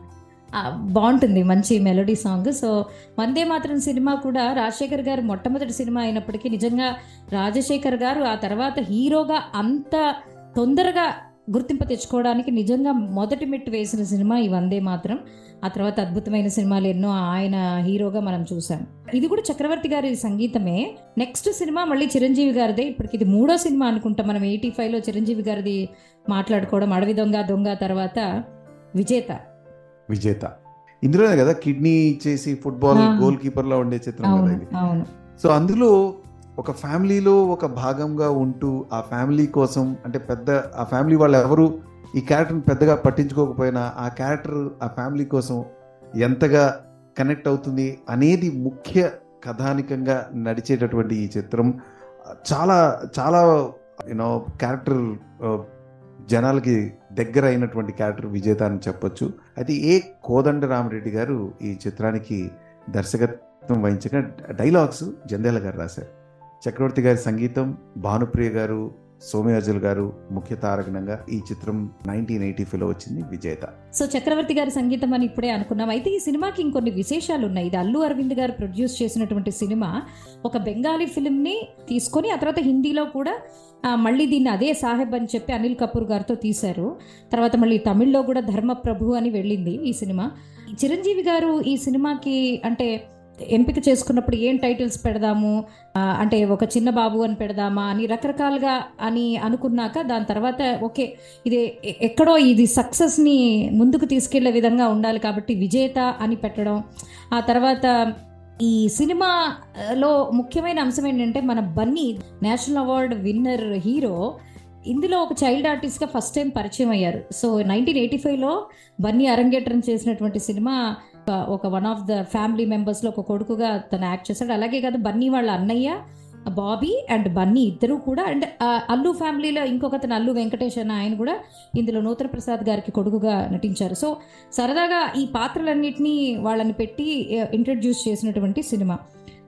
బాగుంటుంది మంచి మెలోడీ సాంగ్. సో వందే మాత్రం సినిమా కూడా రాజశేఖర్ గారు మొట్టమొదటి సినిమా అయినప్పటికీ నిజంగా రాజశేఖర్ గారు ఆ తర్వాత హీరోగా అంత తొందరగా గుర్తింపు తెచ్చుకోవడానికి నిజంగా మొదటి మెట్టు వేసిన సినిమా ఈ వందే మాత్రం. ఆ తర్వాత అద్భుతమైన సినిమాలు ఎన్నో ఆయన హీరోగా మనం చూసాం. ఇది కూడా చక్రవర్తి గారి సంగీతమే. నెక్స్ట్ సినిమా మళ్ళీ చిరంజీవి గారిదే. ఇప్పటికి ఇది మూడో సినిమా అనుకుంటాం మనం ఎయిటీ ఫైవ్లో చిరంజీవి గారిది మాట్లాడుకోవడం. అడవి దొంగ దొంగ తర్వాత విజేత. విజేత. ఇందులోనే కదా కిడ్నీ ఇచ్చేసి ఫుట్బాల్. గోల్ కీపర్ లా ఉండే చిత్రం కదా ఇది. సో అందులో ఒక ఫ్యామిలీలో ఒక భాగంగా ఉంటూ ఆ ఫ్యామిలీ కోసం అంటే పెద్ద ఆ ఫ్యామిలీ వాళ్ళు ఎవరు ఈ క్యారెక్టర్ని పెద్దగా పట్టించుకోకపోయినా ఆ క్యారెక్టర్ ఆ ఫ్యామిలీ కోసం ఎంతగా కనెక్ట్ అవుతుంది అనేది ముఖ్య కథానికంగా నడిచేటటువంటి ఈ చిత్రం. చాలా చాలా యూనో క్యారెక్టర్ జనాలకి దగ్గర అయినటువంటి క్యారెక్టర్ విజేత అని చెప్పొచ్చు. అయితే ఏ కోదండరామరెడ్డి గారు ఈ చిత్రానికి దర్శకత్వం వహించగా డైలాగ్స్ జందేల గారు రాశారు. చక్రవర్తి గారి సంగీతం భానుప్రియ గారు సోమయాజుల్ గారు ముఖ్య తారకణంగా ఈ చిత్రం నైన్టీన్ ఎయిటీ ఫైవ్లో వచ్చింది విజేత. సో చక్రవర్తి గారి సంగీతం అని ఇప్పుడే అనుకున్నాం. అయితే ఈ సినిమాకి ఇంకొన్ని విశేషాలు ఉన్నాయి. ఇది అల్లు అరవింద్ గారు ప్రొడ్యూస్ చేసినటువంటి సినిమా. ఒక బెంగాలీ ఫిల్మ్ని తీసుకొని ఆ తర్వాత హిందీలో కూడా మళ్ళీ దీన్ని అదే సాహెబ్ అని చెప్పి అనిల్ కపూర్ గారితో తీశారు. తర్వాత మళ్ళీ తమిళ్ళో కూడా ధర్మప్రభు అని వెళ్ళింది ఈ సినిమా. చిరంజీవి గారు ఈ సినిమాకి అంటే ఎంపిక చేసుకున్నప్పుడు ఏం టైటిల్స్ పెడదాము? అంటే ఒక చిన్న బాబు అని పెడదామా అని రకరకాలుగా అని అనుకున్నాక దాని తర్వాత ఓకే ఇది ఎక్కడో ఇది సక్సెస్ని ముందుకు తీసుకెళ్ళే విధంగా ఉండాలి కాబట్టి విజేత అని పెట్టడం. ఆ తర్వాత ఈ సినిమాలో ముఖ్యమైన అంశం ఏంటంటే మన Bunny national award winner hero ఇందులో ఒక చైల్డ్ ఆర్టిస్ట్గా ఫస్ట్ టైం పరిచయం అయ్యారు. సో నైన్టీన్ ఎయిటీ ఫైవ్లో బన్నీ అరంగేట్రం చేసినటువంటి సినిమా ఒక- వన్ ఆఫ్ ద ఫ్యామిలీ మెంబర్స్లో ఒక కొడుకుగా తను యాక్ట్ చేశాడు. అలాగే కాదు బన్నీ వాళ్ళ అన్నయ్య బాబీ అండ్ బన్నీ ఇద్దరు కూడా అండ్ ఆ, అల్లు ఫ్యామిలీలో ఇంకొకతను అల్లు వెంకటేష్ అన్న ఆయన కూడా ఇందులో నూతన ప్రసాద్ గారికి కొడుకుగా నటించారు. సో సరదాగా ఈ పాత్రలన్నింటినీ వాళ్ళని పెట్టి ఇంట్రడ్యూస్ చేసినటువంటి సినిమా.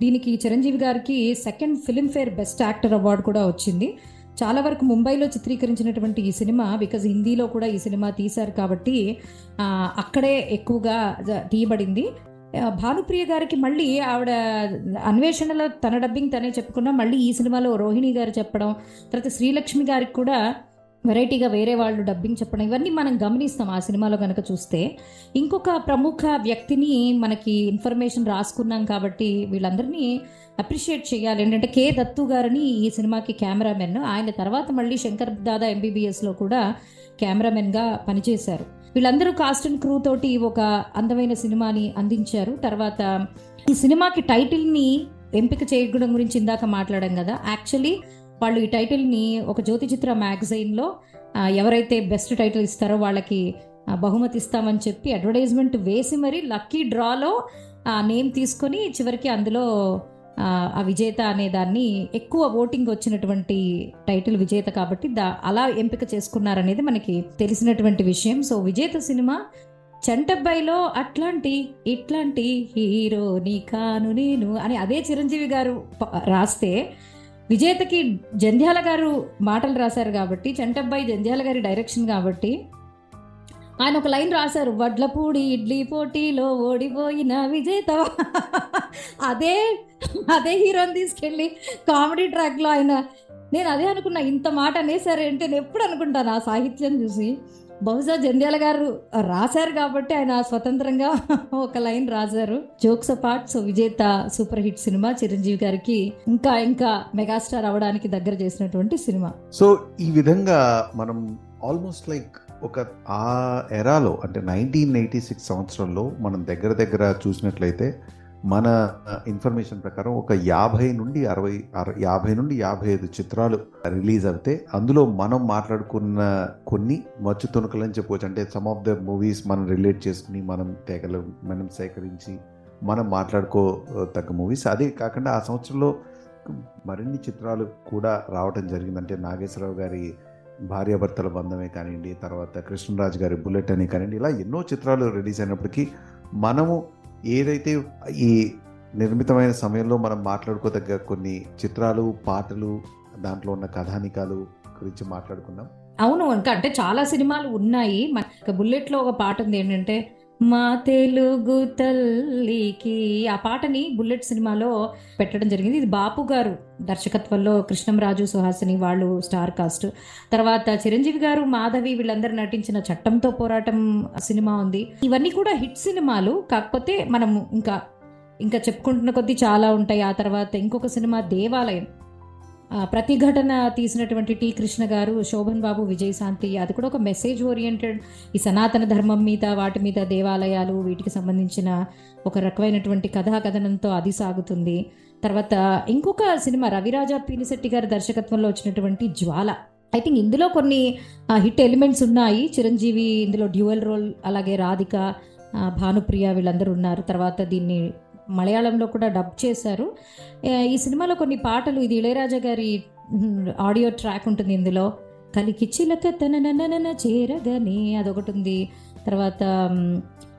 దీనికి చిరంజీవి గారికి second Filmfare best actor award కూడా వచ్చింది. చాలా వరకు ముంబైలో చిత్రీకరించినటువంటి ఈ సినిమా బికాజ్ హిందీలో కూడా ఈ సినిమా తీశారు కాబట్టి అక్కడే ఎక్కువగా తీయబడింది. భానుప్రియ గారికి మళ్ళీ ఆవిడ అన్వేషణలో తన డబ్బింగ్ తనే చెప్పుకున్నా మళ్ళీ ఈ సినిమాలో రోహిణి గారు చెప్పడం తర్వాత శ్రీలక్ష్మి గారికి కూడా వెరైటీగా వేరే వాళ్ళు డబ్బింగ్ చెప్పడం ఇవన్నీ మనం గమనిస్తాం ఆ సినిమాలో కనుక చూస్తే. ఇంకొక ప్రముఖ వ్యక్తిని మనకి ఇన్ఫర్మేషన్ రాసుకున్నాం కాబట్టి వీళ్ళందరినీ అప్రిషియేట్ చేయాలి. ఏంటంటే కే దత్తు గారని ఈ సినిమాకి కెమెరామెన్ ఆయన తర్వాత మళ్ళీ శంకర్ దాదా ఎంబీబీఎస్లో కూడా కెమెరామెన్గా పనిచేశారు. వీళ్ళందరూ కాస్ట్ అండ్ క్రూ తోటి ఒక అందమైన సినిమాని అందించారు. తర్వాత ఈ సినిమాకి టైటిల్ని ఎంపిక చేయడం గురించి ఇందాక మాట్లాడాం కదా. యాక్చువల్లీ వాళ్ళు ఈ టైటిల్ని ఒక జ్యోతి చిత్ర మ్యాగజైన్లో ఎవరైతే బెస్ట్ టైటిల్ ఇస్తారో వాళ్ళకి బహుమతి ఇస్తామని చెప్పి అడ్వర్టైజ్మెంట్ వేసి మరి లక్కీ డ్రాలో ఆ నేమ్ తీసుకొని చివరికి అందులో ఆ, విజేత అనే దాన్ని ఎక్కువ ఓటింగ్ వచ్చినటువంటి టైటిల్ విజేత కాబట్టి దా అలా ఎంపిక చేసుకున్నారనేది మనకి తెలిసినటువంటి విషయం. సో విజేత సినిమా చంటబ్బాయిలో అట్లాంటి ఇట్లాంటి హీరో నీ కాను నేను అని అదే చిరంజీవి గారు రాస్తే విజేతకి జంధ్యాల గారు మాటలు రాశారు కాబట్టి చంటబ్బాయి జంధ్యాల గారి డైరెక్షన్ కాబట్టి ఆయన ఒక లైన్ రాశారు వడ్లపూడి ఇడ్లీ పోటీలో ఓడిపోయిన విజేత. అదే అదే హీరోని తీసుకెళ్ళి కామెడీ ట్రాక్లో ఆయన నేను అదే అనుకున్నా ఇంత మాట అనేసారేంటి అంటే నేను ఎప్పుడు అనుకుంటాను? ఆ సాహిత్యం చూసి. బహుశా జంధ్యాల గారు రాశారు కాబట్టి ఆయన స్వతంత్రంగా ఒక లైన్ రాశారు. Jokes apart so Vijetha super hit cinema Chiranjeevi గారికి ఇంకా ఇంకా మెగాస్టార్ అవడానికి దగ్గర చేసినటువంటి సినిమా. సో ఈ విధంగా మనం ఆల్మోస్ట్ లైక్ ఒక ఆ ఎరాలో అంటే నైన్టీన్ ఎయిటీ సిక్స్ సంవత్సరంలో మనం దగ్గర దగ్గర చూసినట్లయితే మన ఇన్ఫర్మేషన్ ప్రకారం ఒక యాభై నుండి అరవై యాభై నుండి యాభై ఐదు చిత్రాలు రిలీజ్ అవుతే అందులో మనం మాట్లాడుకున్న కొన్ని మచ్చు తుణుకలు అని చెప్పవచ్చు. అంటే సమ్ ఆఫ్ ద మూవీస్ మనం రిలేట్ చేసుకుని మనం తెగలు మనం సేకరించి మనం మాట్లాడుకో తగ్గ మూవీస్ అదే కాకుండా ఆ సంవత్సరంలో మరిన్ని చిత్రాలు కూడా రావటం జరిగింది అంటే నాగేశ్వరరావు గారి భార్యాభర్తల బంధమే కానివ్వండి తర్వాత కృష్ణరాజు గారి బుల్లెట్ అని కానివ్వండి ఇలా ఎన్నో చిత్రాలు రిలీజ్ అయినప్పటికీ మనము ఏదైతే ఈ నిర్మితమైన సమయంలో మనం మాట్లాడుకోదగ్గ కొన్ని చిత్రాలు పాటలు దాంట్లో ఉన్న కథానికాలు గురించి మాట్లాడుకుందాం అవును ఇంకా అంటే చాలా సినిమాలు ఉన్నాయి. మన బుల్లెట్లో ఒక పాట ఉంది ఏంటంటే మా తెలుగు తల్లికి ఆ పాటని బుల్లెట్ సినిమాలో పెట్టడం జరిగింది. ఇది బాపు గారు దర్శకత్వంలో కృష్ణంరాజు సుహాసిని వాళ్ళు స్టార్ కాస్ట్. తర్వాత చిరంజీవి గారు మాధవి వీళ్ళందరూ నటించిన చట్టంతో పోరాటం సినిమా ఉంది. ఇవన్నీ కూడా హిట్ సినిమాలు. కాకపోతే మనం ఇంకా ఇంకా చెప్పుకుంటున్న కొద్దీ చాలా ఉంటాయి. ఆ తర్వాత ఇంకొక సినిమా దేవాలయం. ప్రతిఘటన తీసినటువంటి టి కృష్ణ గారు శోభన్ బాబు విజయశాంతి అది కూడా ఒక మెసేజ్ ఓరియంటెడ్ ఈ సనాతన ధర్మం మీద వాటి మీద దేవాలయాలు వీటికి సంబంధించిన ఒక రకమైనటువంటి కథా కథనంతో అది సాగుతుంది. తర్వాత ఇంకొక సినిమా రవిరాజా పీనిశెట్టి గారి దర్శకత్వంలో వచ్చినటువంటి జ్వాల. ఐ థింక్ ఇందులో కొన్ని హిట్ ఎలిమెంట్స్ ఉన్నాయి. చిరంజీవి ఇందులో డ్యూయల్ రోల్ అలాగే రాధిక భానుప్రియ వీళ్ళందరూ ఉన్నారు. తర్వాత దీన్ని మలయాళంలో కూడా డబ్ చేశారు. ఈ సినిమాలో కొన్ని పాటలు ఇది ఇళయరాజా గారి ఆడియో ట్రాక్ ఉంటుంది ఇందులో. కలికి చిలక తనననన చేరగని అదొకటి ఉంది. తర్వాత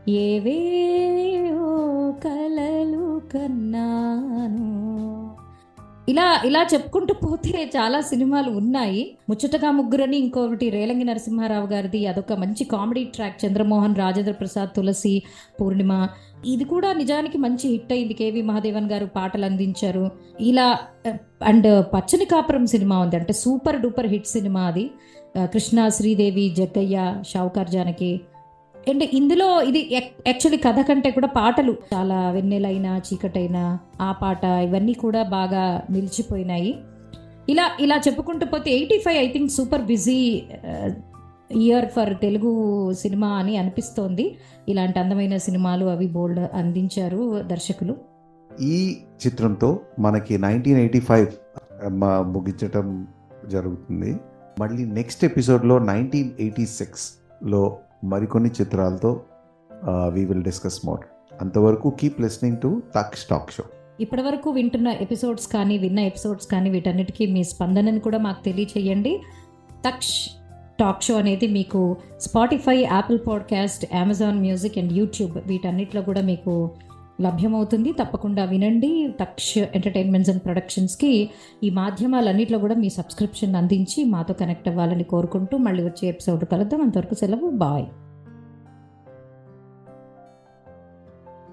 ఏవే ఏవేవో కలలు కన్నాను. ఇలా ఇలా చెప్పుకుంటూ పోతే చాలా సినిమాలు ఉన్నాయి. ముచ్చటగా ముగ్గురని ఇంకొకటి రేలంగి నరసింహారావు గారిది అదొక మంచి కామెడీ ట్రాక్. చంద్రమోహన్ రాజేంద్ర ప్రసాద్ తులసి పూర్ణిమ. ఇది కూడా నిజానికి మంచి హిట్ అయింది. కేవి మహాదేవన్ గారు పాటలు అందించారు. ఇలా అండ్ పచ్చని కాపురం సినిమా ఉంది. అంటే సూపర్ డూపర్ హిట్ సినిమా అది. కృష్ణ శ్రీదేవి జగ్గయ్య షావుకార్ జానకి అండ్ ఇందులో ఇది యాక్చువల్లీ కథ కంటే కూడా పాటలు. చాలా వెన్నెలైన చీకటైన ఆ పాట ఇవన్నీ కూడా బాగా నిలిచిపోయినాయి. ఇలా ఇలా చెప్పుకుంటూ పోతే eighty five I think super busy year for Telugu cinema అని అనిపిస్తోంది. ఇలాంటి అందమైన సినిమాలు అవి బోల్డ్ అందించారు దర్శకులు. ఈ చిత్రంతో మనకి నైన్టీన్ ఎయిటీ ఫైవ్ uh, ముగించటం జరుగుతుంది. మళ్ళీ నెక్స్ట్ ఎపిసోడ్లో నైన్టీన్ ఎయిటీ సిక్స్లో మరికొన్ని చిత్రాలతో వీ విల్ డిస్కస్ మోర్ అంతవరకు కీప్ లిస్నింగ్ టు తక్ స్టాక్ షో ఇప్పటివరకు వింటున్న ఎపిసోడ్స్ కానీ విన్న ఎపిసోడ్స్ కానీ వీటన్నిటికీ మీ స్పందనను కూడా మాకు తెలియచేయండి. తక్ష్ టాక్ షో అనేది మీకు Spotify Apple podcast Amazon music and YouTube వీటన్నిటిలో కూడా మీకు లభ్యమవుతుంది. తప్పకుండా వినండి. తక్ష ఎంటర్టైన్మెంట్స్ అండ్ ప్రొడక్షన్స్కి ఈ మాధ్యమాలన్నింటిలో కూడా మీ సబ్స్క్రిప్షన్ అందించి మాతో కనెక్ట్ అవ్వాలని కోరుకుంటూ మళ్ళీ వచ్చే ఎపిసోడ్ కలుద్దాం. అంతవరకు సెలవు. బాయ్.